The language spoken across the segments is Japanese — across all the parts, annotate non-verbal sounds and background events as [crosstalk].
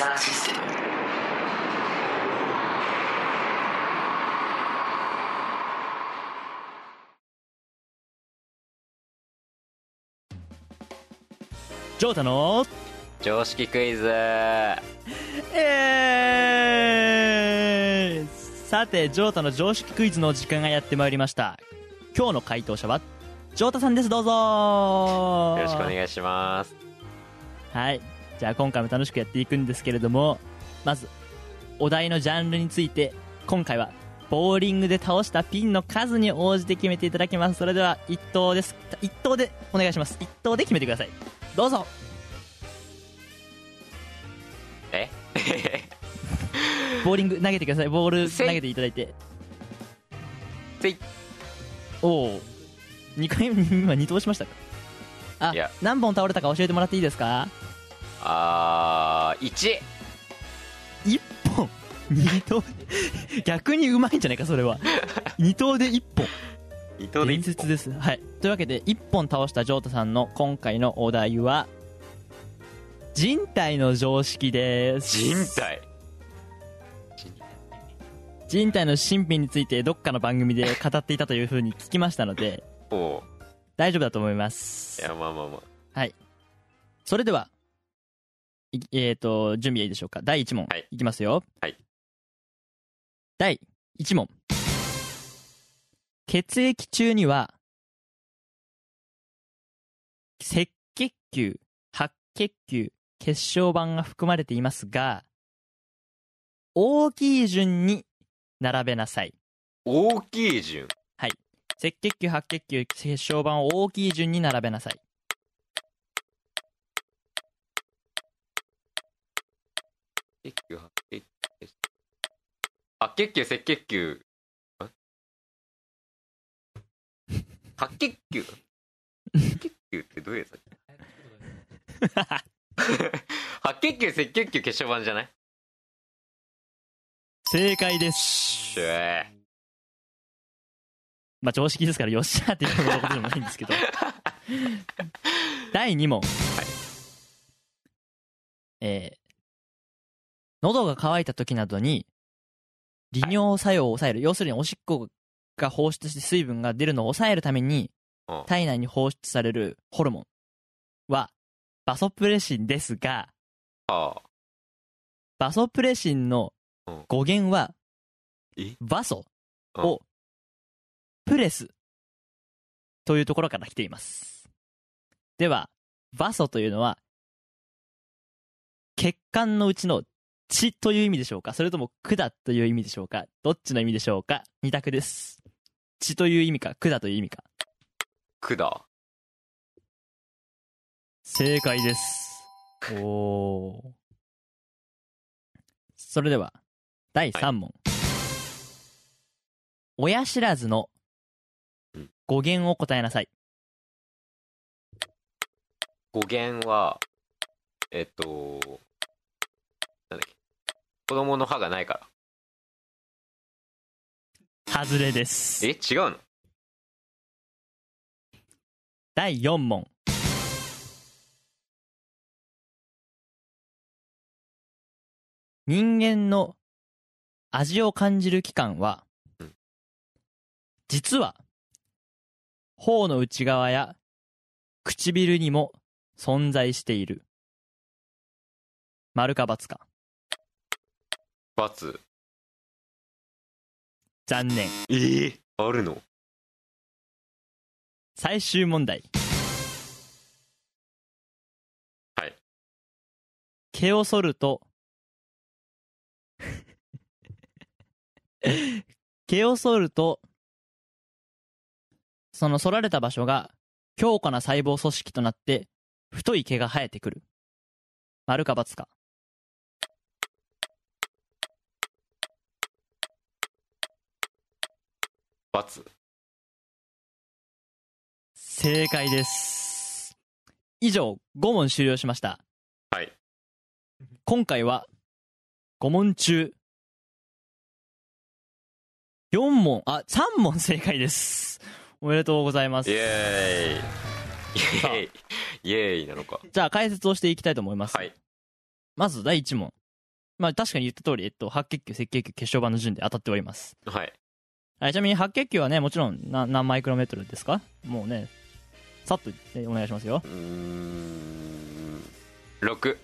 キサーシステムジョータの、常識クイズ。えー、さて、ジョータの常識クイズの時間がやってまいりました。今日の回答者は、ジョータさんです、どうぞ。よろしくお願いします。はい。じゃあ今回も楽しくやっていくんですけれども、まず、お題のジャンルについて、今回は、ボーリングで倒したピンの数に応じて決めていただきます。それでは、一投です。一投でお願いします。一投で決めてください。どうぞえ？ボーリング投げてください。ボール投げていただいて。おお。2回目、今2投しましたか？あ何本倒れたか教えてもらっていいですか？あー1 1本。2投 [laughs] 逆にうまいんじゃないかそれは。[laughs] 2投で1本。伊藤で伝説です。はい。というわけで1本倒したジョータさんの今回のお題は人体の常識です。人体。人体の神秘についてどっかの番組で語っていたというふうに聞きましたので [laughs] 大丈夫だと思います。いやまあまあまあ。はい。それではいえっ、と準備はいいでしょうか？第1問、はい。いきますよ。はい。第1問。血液中には赤血球白血球血小板が含まれていますが大きい順に並べなさい。大きい順。赤血球白血球血小板を大きい順に並べなさい白血球赤血球。ん [laughs] 白血球？白血球ってどういうやつだっけ？[laughs] 白血球赤血球血小板じゃない？正解です。まあ常識ですからよっしゃーっていうことでもないんですけど。[laughs] 第2問、えー喉が渇いた時などに利尿作用を抑える。要するにおしっこが放出して水分が出るのを抑えるためにうん。体内に放出されるホルモンはバソプレシンですがはあ。バソプレシンのうん。語源はえ？バソうん。をプレスというところから来ています。では、バソというのは血管のうちの血という意味でしょうか？それとも管という意味でしょうか？どっちの意味でしょうか？二択です。血という意味か？管という意味か？管正解です。おー。それでは、第3問。親知らずのうん語源を答えなさい。語源はえっと子供の歯がないから外れです。え？違うの？第4問。人間の味を感じる器官はうん、実は、頬の内側や唇にも存在している。丸か×か。×残念。えー、あるの？最終問題。はい。毛を剃ると。[laughs] 毛を剃るとその剃られた場所が強固な細胞組織となって太い毛が生えてくる。丸か×か。正解です。以上、5問終了しました。はい。今回は、5問中、4問、あ、3問正解です。[laughs] おめでとうございますイ。エーイ。イエーイ。イエーイなのか。じゃあ解説をしていきたいと思います。はい。まず第1問。まあ確かに言った通り、えっと、白血球、赤血球、血小板の順で当たっております。はい。はい、ちなみに白血球はね、もちろんな何マイクロメートルですか？もうね、さっと言ってお願いしますよう。ーん。6。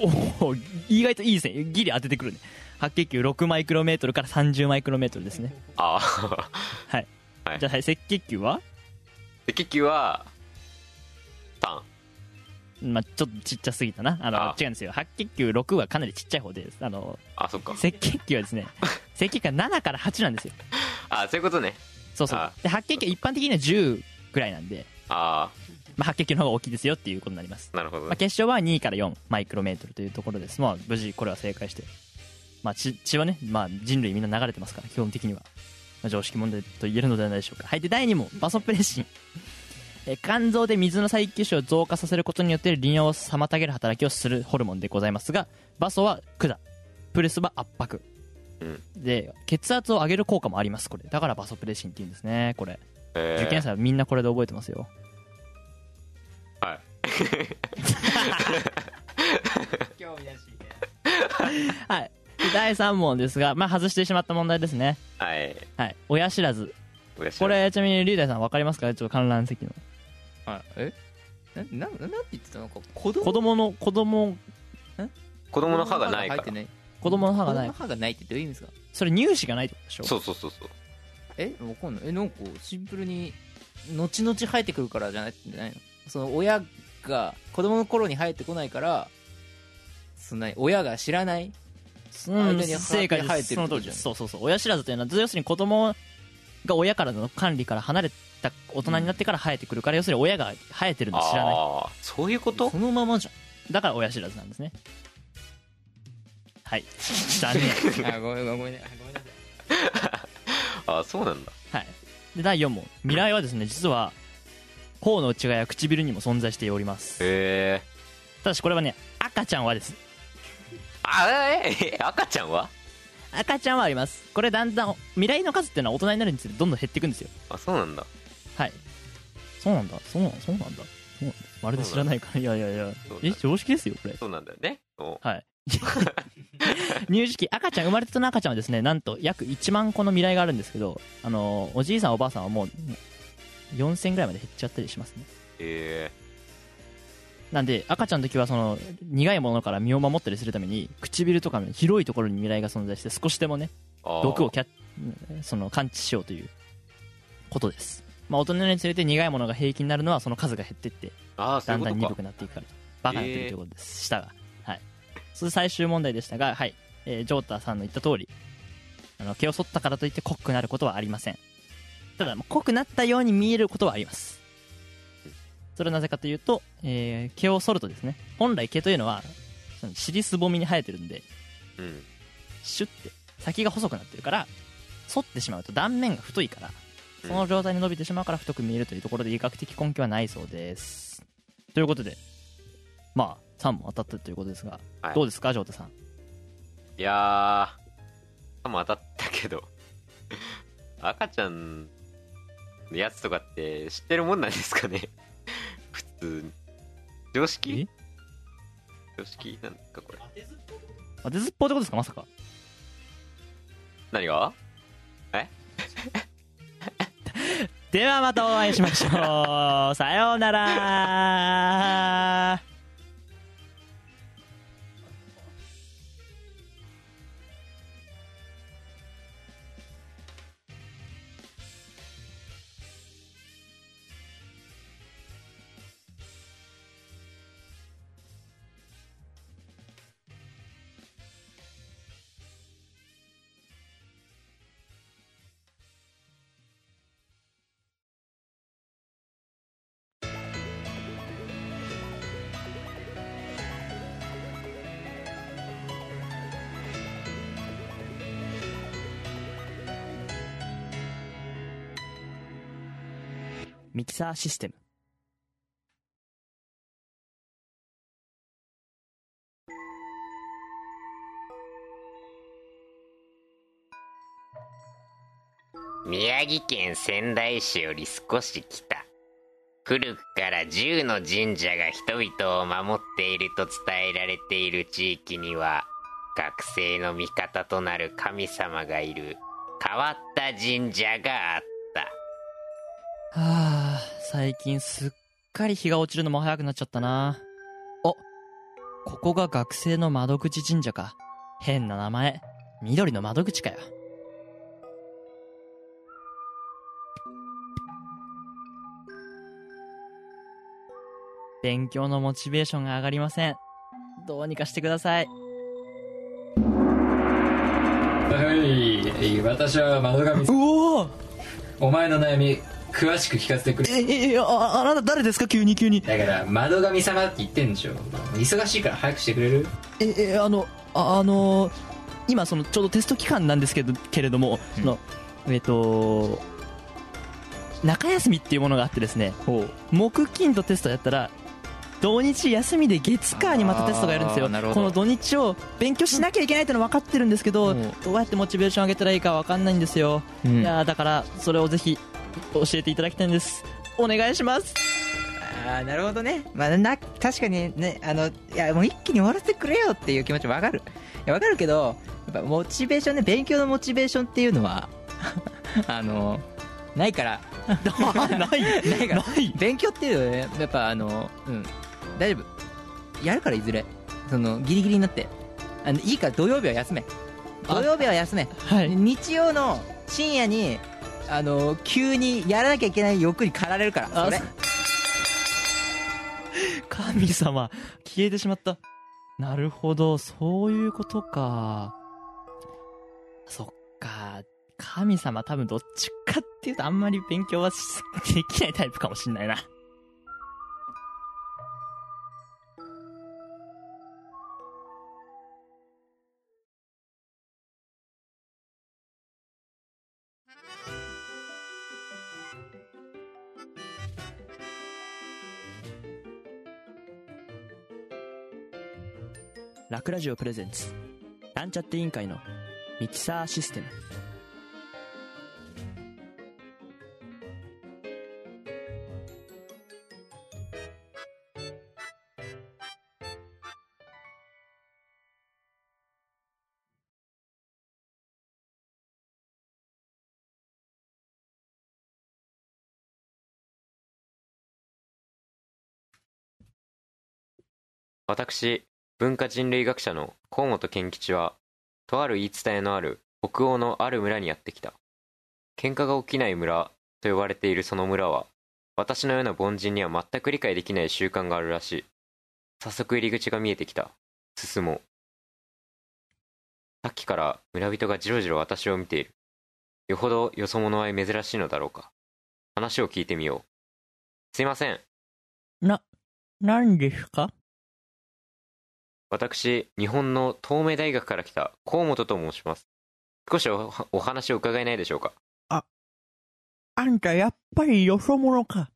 おお、意外といいですね。ギリ当ててくるね。白血球6マイクロメートルから30マイクロメートルですね。ああ。はい。はいじゃあ、はい、赤血球は？赤球は、3。まあちょっとちっちゃすぎたな。あの、あ違うんですよ。白血球6はかなりちっちゃい方です。あの、あ、そっか。赤血球はですね、[laughs] 赤血球は7から8なんですよ。あ、そういうことね。そうそうあ。で、白血球は一般的には10ぐらいなんで、あまあ、白血球の方が大きいですよっていうことになります。あ、なるほどまあ、。結晶は2から4マイクロメートルというところです。まあ、無事これは正解して。まあ、血血はね、まあ、人類みんな流れてますから、基本的には。まあ、常識問題と言えるのではないでしょうか。はい。で、第2問、バソプレシン。え肝臓で水の再吸収を増加させることによって利尿を妨げる働きをするホルモンでございますが、バソは管、プレスは圧迫。うんで、血圧を上げる効果もあります、これ。だからバソプレシンって言うんですね、これ。えー受験生はみんなこれで覚えてますよ。はい。[laughs] はい。で第3問ですが、まあ、外してしまった問題ですね。はい。はい。親知らず。これ、ちなみに、龍大さん分かりますか？ちょっと観覧席の。はい。え？なななんて言ってたの？か子供？子供の、子供、子供の歯がないから。子供の歯入ってない？子供の歯がない。子供の。歯がないってどういう意味ですか？それ乳歯がないってことでしょ？そうそうそうそう。え？わかんない。え？なんかシンプルに後々生えてくるからじゃない？じゃないの？その親が子供の頃に生えてこないからそんなに親が知らない？うん、間に正解生えです。その通りで。てるってことじゃん。す。そうそうそう。親知らずというのは、要するに子供が親からの管理から離れた大人になってから生えてくるから、要するに親が生えてるの知らない。ああそういうこと？そのままじだから親知らずなんですね。はい。残念。[laughs] あごめんごめんごめんなさいああそうなんだはい。で、第4問。未来はですね、実は、頬の内側や唇にも存在しております。へえただしこれはね、赤ちゃんはです。あええ赤ちゃんは？赤ちゃんはあります。これだんだん、未来の数っていうのは大人になるにつれてどんどん減っていくんですよ。あそうなんだはい。そうなんだ。そうなんそうなんだ。そうなんだ。まるで知らないから。いやいやいや。え常識ですよ、これ。そうなんだよねおはい。[laughs] 乳児期、赤ちゃん、生まれたての赤ちゃんはですね、なんと約1万個の未来があるんですけど、あのーおじいさんおばあさんはもう、4000ぐらいまで減っちゃったりしますね。へなんで、赤ちゃんの時はその、苦いものから身を守ったりするために、唇とかの広いところに未来が存在して、少しでもね、え毒をキャッその感知しようということです。まあ、大人につれて苦いものが平気になるのはその数が減ってって、だんだん鈍くなっていくから。バカになってるということです。舌が。はい。それ最終問題でしたが、はい。えージョータさんの言った通り、あの、毛を剃ったからといって濃くなることはありません。ただ、濃くなったように見えることはあります。それはなぜかというと、えー毛を剃るとですね、本来毛というのは、その尻すぼみに生えてるんで、うん。シュッて先が細くなってるから反ってしまうと断面が太いからその状態に伸びてしまうから太く見えるというところで医学的根拠はないそうです。ということでまあ3問当たったということですが、はい。どうですかジョータさん？いやー、も当たったけど、[laughs] 赤ちゃんのやつとかって知ってるもんなんですかね？普通に。常識？常識？なんですかこれ。当てずっぽうってことですか？まさか。何が？[laughs] ではまたお会いしましょう。さようならミキサーシステム。宮城県仙台市より少し北。古くから十の神社が人々を守っていると伝えられている地域には学生の味方となる神様がいる変わった神社があった。はあ最近すっかり日が落ちるのも早くなっちゃったな。あここが学生の窓口神社か。変な名前。緑の窓口かよ。勉強のモチベーションが上がりません。どうにかしてください。はい、私は窓神うおー。お前の悩み詳しく聞かせてくれ。ええああなた誰ですか？急に急に。だから窓神様って言ってんでしょ。忙しいから早くしてくれる？ええあのああの今そのちょうどテスト期間なんですけどけれども、そのえっ、と中休みっていうものがあってですね。木金とテストやったら土日休みで月火にまたテストがやるんですよ。この土日を勉強しなきゃいけないっての分かってるんですけど、うん。どうやってモチベーション上げたらいいか分かんないんですよ、うん。いやーだからそれをぜひ教えていただきたいんです。お願いします。ああなるほどね。まあな確かにねあのいやもう一気に終わらせてくれよっていう気持ちわかる。いやわかるけどやっぱモチベーションね勉強のモチベーションっていうのは [laughs] あのないから。[laughs] ない。ないから。ない。勉強っていうのはねやっぱあのうん。大丈夫。やるからいずれ。そのギリギリになって。あのいいから土曜日は休め。あ土曜日は休め。はい。日曜の深夜にあの急にやらなきゃいけない欲に駆られるからあそれ。[laughs] 神様消えてしまった。なるほどそういうことか。そっか。神様多分どっちかっていうとあんまり勉強はし [laughs] できないタイプかもしんないなラクラジオプレゼンツ。なんちゃって委員会のミキサーシステム。私文化人類学者の河本健吉はとある言い伝えのある北欧のある村にやってきた。喧嘩が起きない村と呼ばれているその村は私のような凡人には全く理解できない習慣があるらしい。早速入り口が見えてきた。進もう。さっきから村人がじろじろ私を見ている。よほどよそ者は珍しいのだろうか。話を聞いてみよう。すいません。な何ですか？私、日本の東明大学から来た河本と申します。少しおお話を伺えないでしょうか？あんたやっぱりよそ者か。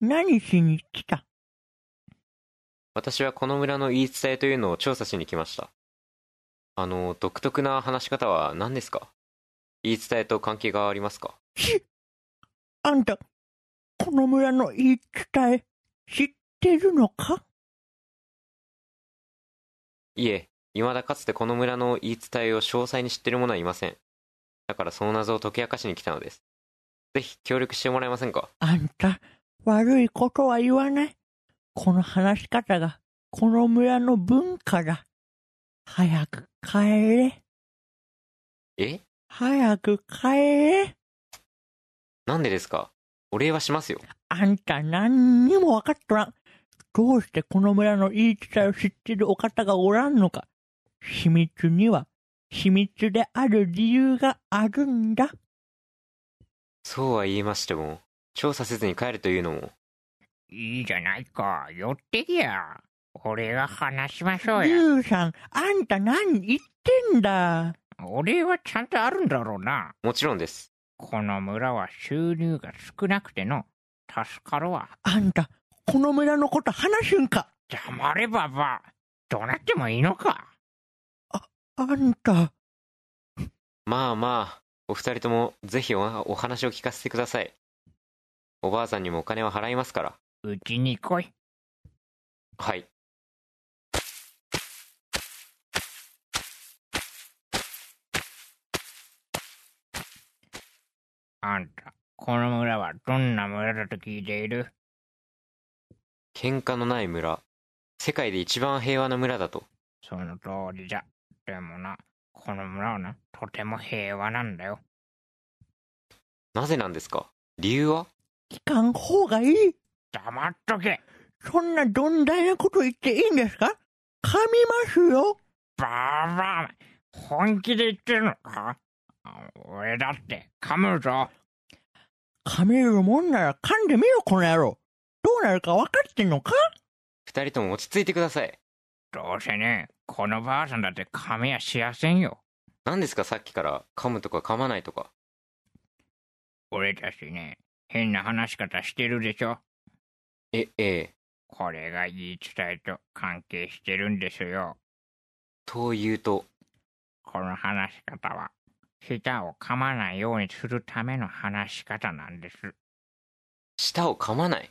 何しに来た？私はこの村の言い伝えというのを調査しに来ました。あの、独特な話し方は何ですか？言い伝えと関係がありますか？あんたこの村の言い伝え知ってるのか？いえ、未だかつてこの村の言い伝えを詳細に知っている者はいません。だからその謎を解き明かしに来たのです。ぜひ協力してもらえませんか？あんた、悪いことは言わない。この話し方が、この村の文化だ。早く帰れ。え？早く帰れ。なんでですか？お礼はしますよ。あんた何にも分かっとらん。どうしてこの村の言い伝えを知ってるお方がおらんのか？秘密には、秘密である理由があるんだ。そうは言いましても、調査せずに帰るというのも、いいじゃないか。寄ってきや。俺が話しましょうや。ユウさん、あんた何言ってんだ？俺はちゃんとあるんだろうな。もちろんです。この村は収入が少なくての、助かるわ。あんた、この村のこと話すんか？黙ればば。どうなってもいいのか？あんた、まあまあ、お二人ともぜひおお話を聞かせてください。おばあさんにもお金は払いますから。うちに来い。はい。あんた、この村はどんな村だと聞いている？喧嘩のない村。世界で一番平和な村だと。その通りじゃ。でもな、この村はな、とても平和なんだよ。なぜなんですか？理由は？聞かん方がいい。黙っとけそんなどんだいなこと言っていいんですか？噛みますよ。バーバー本気で言ってるのか？俺だって噛むぞ。噛めるもんなら噛んでみろ、この野郎。どうなるか分かってんのか？二人とも落ち着いてください。どうせね、このばあさんだって噛めやしやせんよ。何ですか？さっきから噛むとか噛まないとか。俺たちね、変な話し方してるでしょ。え、ええ。これが言い伝えと関係してるんですよ。というと、この話し方は、舌を噛まないようにするための話し方なんです。舌を噛まない？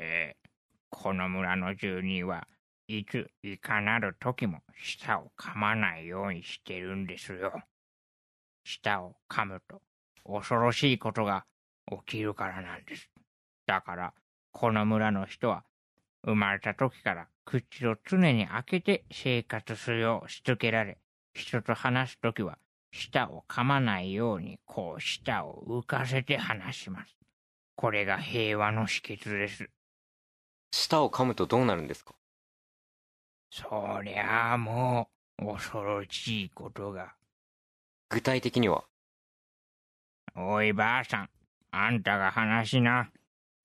ええこの村の住人はいついかなる時も舌を噛まないようにしてるんですよ。舌を噛むと恐ろしいことが起きるからなんです。だからこの村の人は生まれた時から口を常に開けて生活するようしつけられ、人と話す時は舌を噛まないようにこう舌を浮かせて話します。これが平和の秘訣です。舌を噛むとどうなるんですか？そりゃあもう恐ろしいことが。具体的には？おいばあさん、あんたが話しな。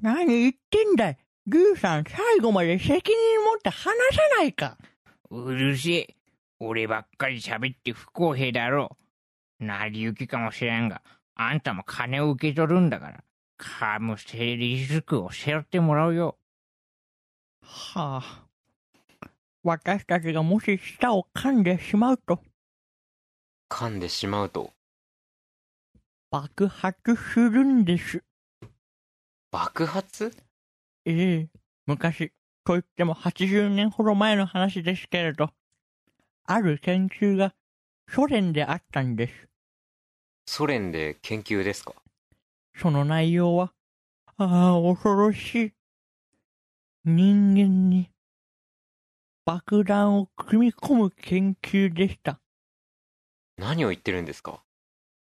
何言ってんだい。リュウさん、最後まで責任持って話さないか。うるせえ。俺ばっかり喋って不公平だろう。成り行きかもしれんが、あんたも金を受け取るんだから、噛むリスクを背負ってもらうよ。はあ。私たちがもし舌を噛んでしまうと、噛んでしまうと。爆発するんです。爆発？ええ、昔、と言っても80年ほど前の話ですけれど、ある研究がソ連であったんです。ソ連で研究ですか？その内容は、ああ、恐ろしい。人間に爆弾を組み込む研究でした。何を言ってるんですか？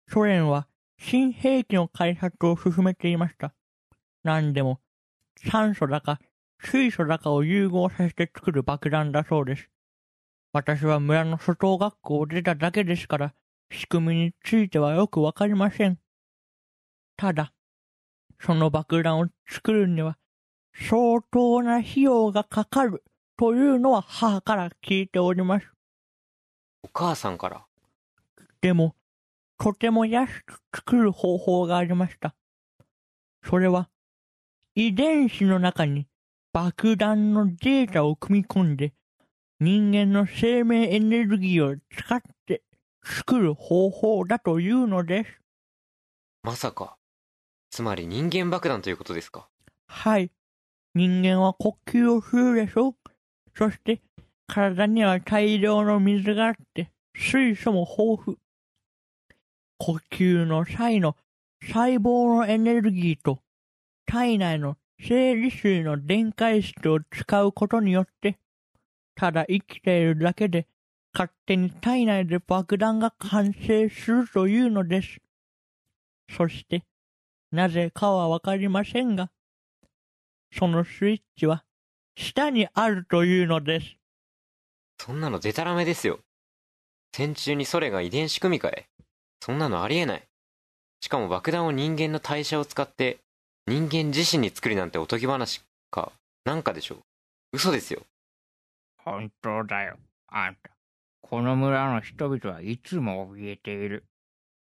ソ連は新兵器の開発を進めていました。何でも、酸素だか水素だかを融合させて作る爆弾だそうです。私は村の初等学校を出ただけですから、仕組みについてはよくわかりません。ただ、その爆弾を作るには、相当な費用がかかるというのは母から聞いております。お母さんから？でも、とても安く作る方法がありました。それは、遺伝子の中に爆弾のデータを組み込んで、人間の生命エネルギーを使って作る方法だというのです。まさか。つまり人間爆弾ということですか？はい。人間は呼吸をするでしょそして、体には大量の水があって、水素も豊富。呼吸の際の細胞のエネルギーと、体内の生理水の電解質を使うことによって、ただ生きているだけで、勝手に体内で爆弾が完成するというのです。そして、なぜかはわかりませんが、そのスイッチは下にあるというのです。そんなのデタラメですよ。戦中にソ連が遺伝子組み換え。そんなのありえない。しかも爆弾を人間の代謝を使って、人間自身に作りなんておとぎ話か、なんかでしょう。嘘ですよ。本当だよ。あんた。この村の人々はいつも怯えている。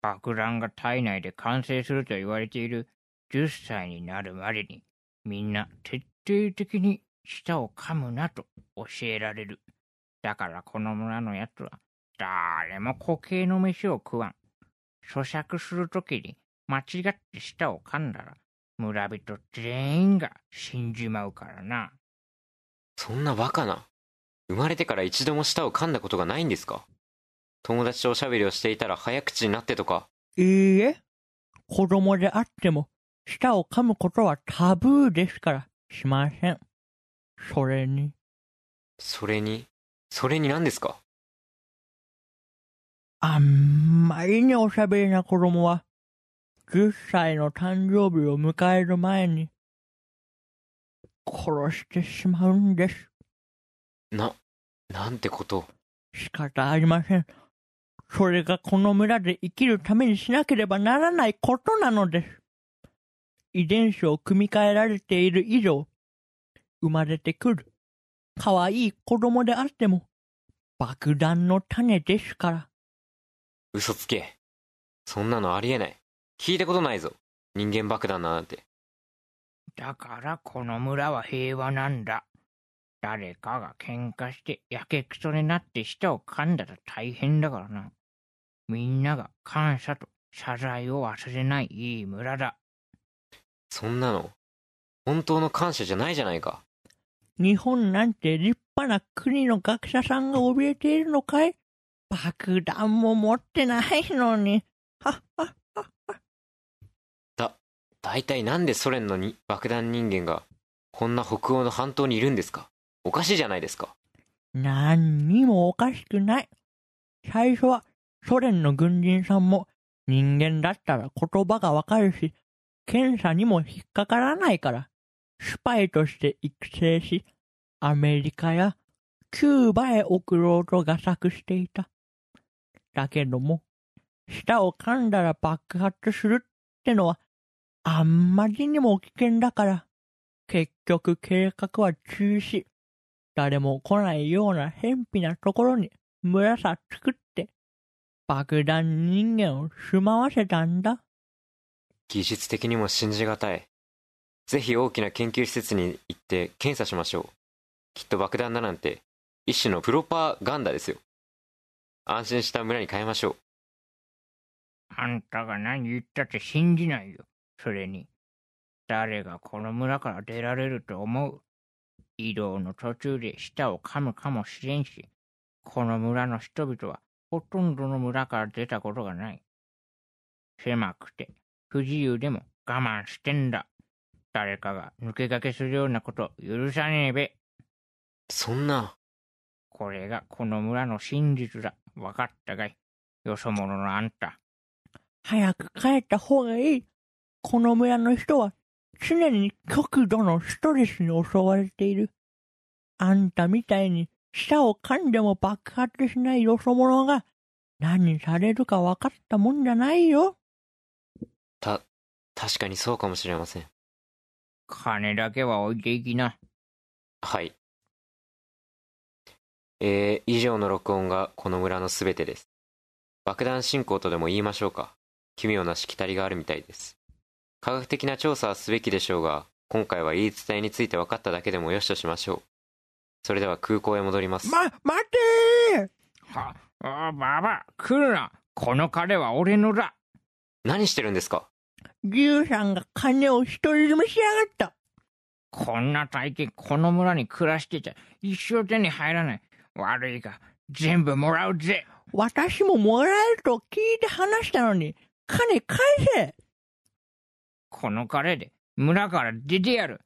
爆弾が体内で完成すると言われている10歳になるまでにみんな徹底的に舌を噛むなと教えられる。だからこの村のやつは誰も固形の飯を食わん。咀嚼するときに間違って舌を噛んだら村人全員が死んじまうからな。そんなバカな。生まれてから一度も舌を噛んだことがないんですか？友達とおしゃべりをしていたら早口になってとか。いいえ、子供であっても、舌を噛むことはタブーですから、しません。それに、それに、それに何ですか？あんまりにおしゃべりな子供は、10歳の誕生日を迎える前に、殺してしまうんです。な、なんてこと？を。仕方ありません。それがこの村で生きるためにしなければならないことなのです。遺伝子を組み換えられている以上、生まれてくる、可愛い子供であっても、爆弾の種ですから。嘘つけ。そんなのありえない。聞いたことないぞ。人間爆弾なんて。だからこの村は平和なんだ。誰かが喧嘩してやけくそになって舌を噛んだら大変だからな。みんなが感謝と謝罪を忘れないいい村だ。そんなの、本当の感謝じゃないじゃないか。日本なんて立派な国の学者さんが怯えているのかい？爆弾も持ってないのに。はっはっだ、大体なんでソ連のに爆弾人間が、こんな北欧の半島にいるんですか？おかしいじゃないですか。何にもおかしくない。最初はソ連の軍人さんも人間だったら言葉がわかるし、検査にも引っかからないから、スパイとして育成し、アメリカやキューバへ送ろうと画策していた。だけども、舌を噛んだら爆発するってのは、あんまりにも危険だから、結局計画は中止。誰も来ないような偏僻なところに村さ作って、爆弾人間を住まわせたんだ。技術的にも信じがたい。ぜひ大きな研究施設に行って検査しましょう。きっと爆弾だなんて、一種のプロパガンダですよ。安心した村に変えましょう。あんたが何言ったって信じないよ。それに、誰がこの村から出られると思う移動の途中で舌を噛むかもしれんし、この村の人々はほとんどの村から出たことがない。狭くて不自由でも我慢してんだ。誰かが抜け駆けするようなこと許さねえべ。そんな、これがこの村の真実だ。わかったかい？よそ者のあんた。早く帰った方がいい。この村の人は常に極度のストレスに襲われている。あんたみたいに舌を噛んでも爆発しないよそ者が何されるか分かったもんじゃないよ。た、確かにそうかもしれません。金だけは置いていきな。はい。えー、以上の録音がこの村のすべてです。爆弾進行とでも言いましょうか。奇妙なしきたりがあるみたいです。科学的な調査はすべきでしょうが、今回は言い伝えについて分かっただけでもよしとしましょう。それでは空港へ戻ります。ま、待てーは、あ、ババ、来るな。この金は俺のだ。何してるんですか？牛さんが金を独り占めしやがった。こんな大金この村に暮らしてちゃ一生手に入らない。悪いが、全部もらうぜ。私ももらえると聞いて話したのに、金返せこの金で村から出てやる。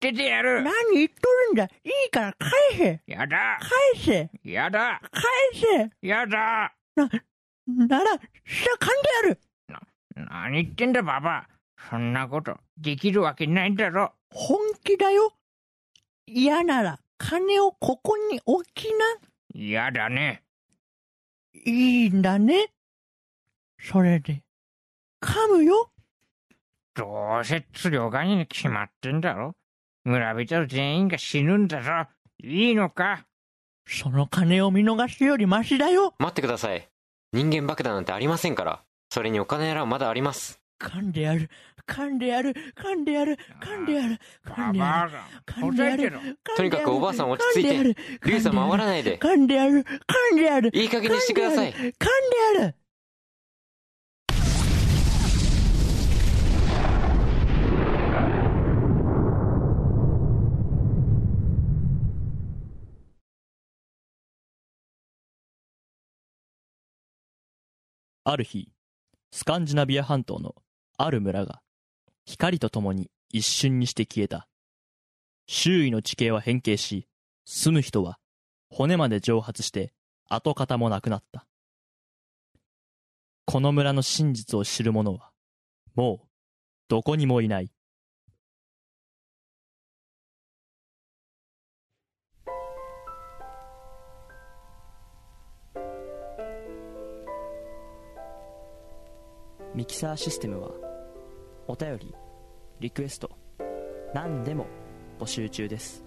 出てやる。何言っとるんだいいから返せやだ。返せやだ。返せやだ。なら、下噛んでやる何言ってんだ、ババ。そんなことできるわけないだろ。本気だよ嫌なら金をここに置きな。やだね。いいんだね。それで、噛むよ。どうせ強がりに決まってんだろ。村人全員が死ぬんだぞ。いいのかその金を見逃すよりマシだよ。待ってください。人間爆弾なんてありませんから。それにお金ならまだあります。噛んでやる。噛んでやる、噛んでやる、噛んでやる、噛バんでやる。噛ほんでやる。とにかくおばあさん落ち着いて噛んでやるリュウさん守らないで。噛んでやる、噛んでやる。いい加減にしてください。噛んでやる。ある日、スカンジナビア半島のある村が光とともに一瞬にして消えた。周囲の地形は変形し、住む人は骨まで蒸発して跡形もなくなった。この村の真実を知る者は、もうどこにもいない。ミキサーシステムはお便りリクエスト何でも募集中です。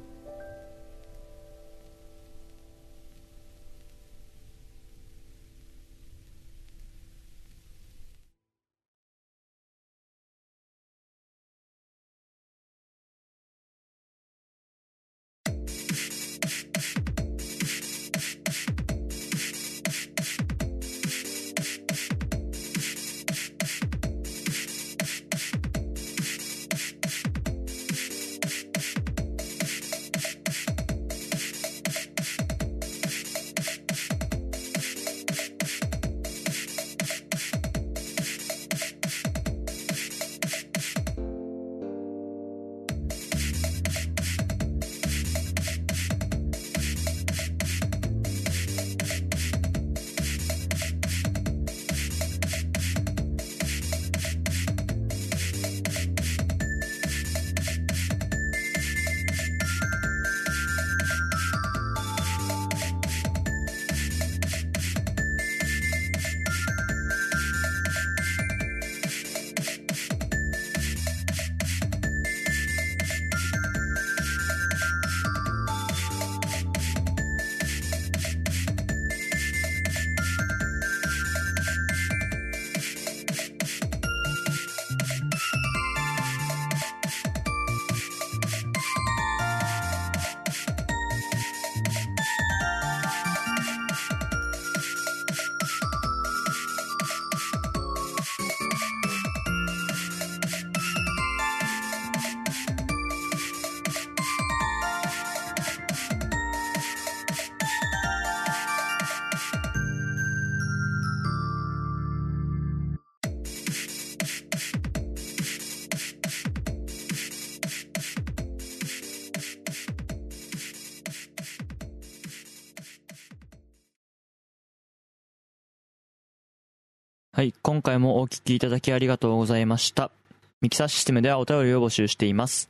はい今回もお聞きいただきありがとうございました。ミキサーシステムではお便りを募集しています。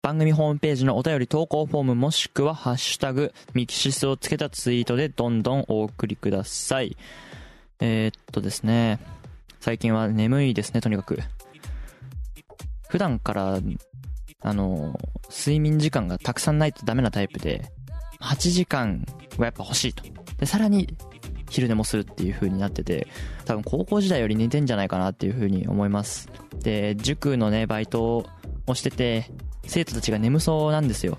番組ホームページのお便り投稿フォームもしくはハッシュタグミキシスをつけたツイートでどんどんお送りください。えー、っとですね。最近は眠いですねとにかく。普段からあの睡眠時間がたくさんないとダメなタイプで8時間はやっぱ欲しいと。でさらに昼寝もするっていう風になってて多分高校時代より寝てんじゃないかなっていう風に思います。で塾のねバイトをしてて生徒たちが眠そうなんですよ。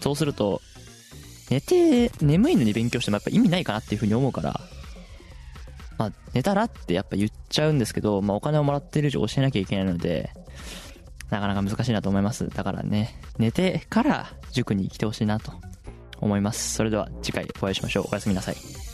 そうすると寝て眠いのに勉強してもやっぱ意味ないかなっていう風に思うからまあ寝たらってやっぱ言っちゃうんですけど、まあ、お金をもらってる以上教えなきゃいけないのでなかなか難しいなと思います。だからね寝てから塾に来てほしいなと思います。それでは次回お会いしましょう。おやすみなさい。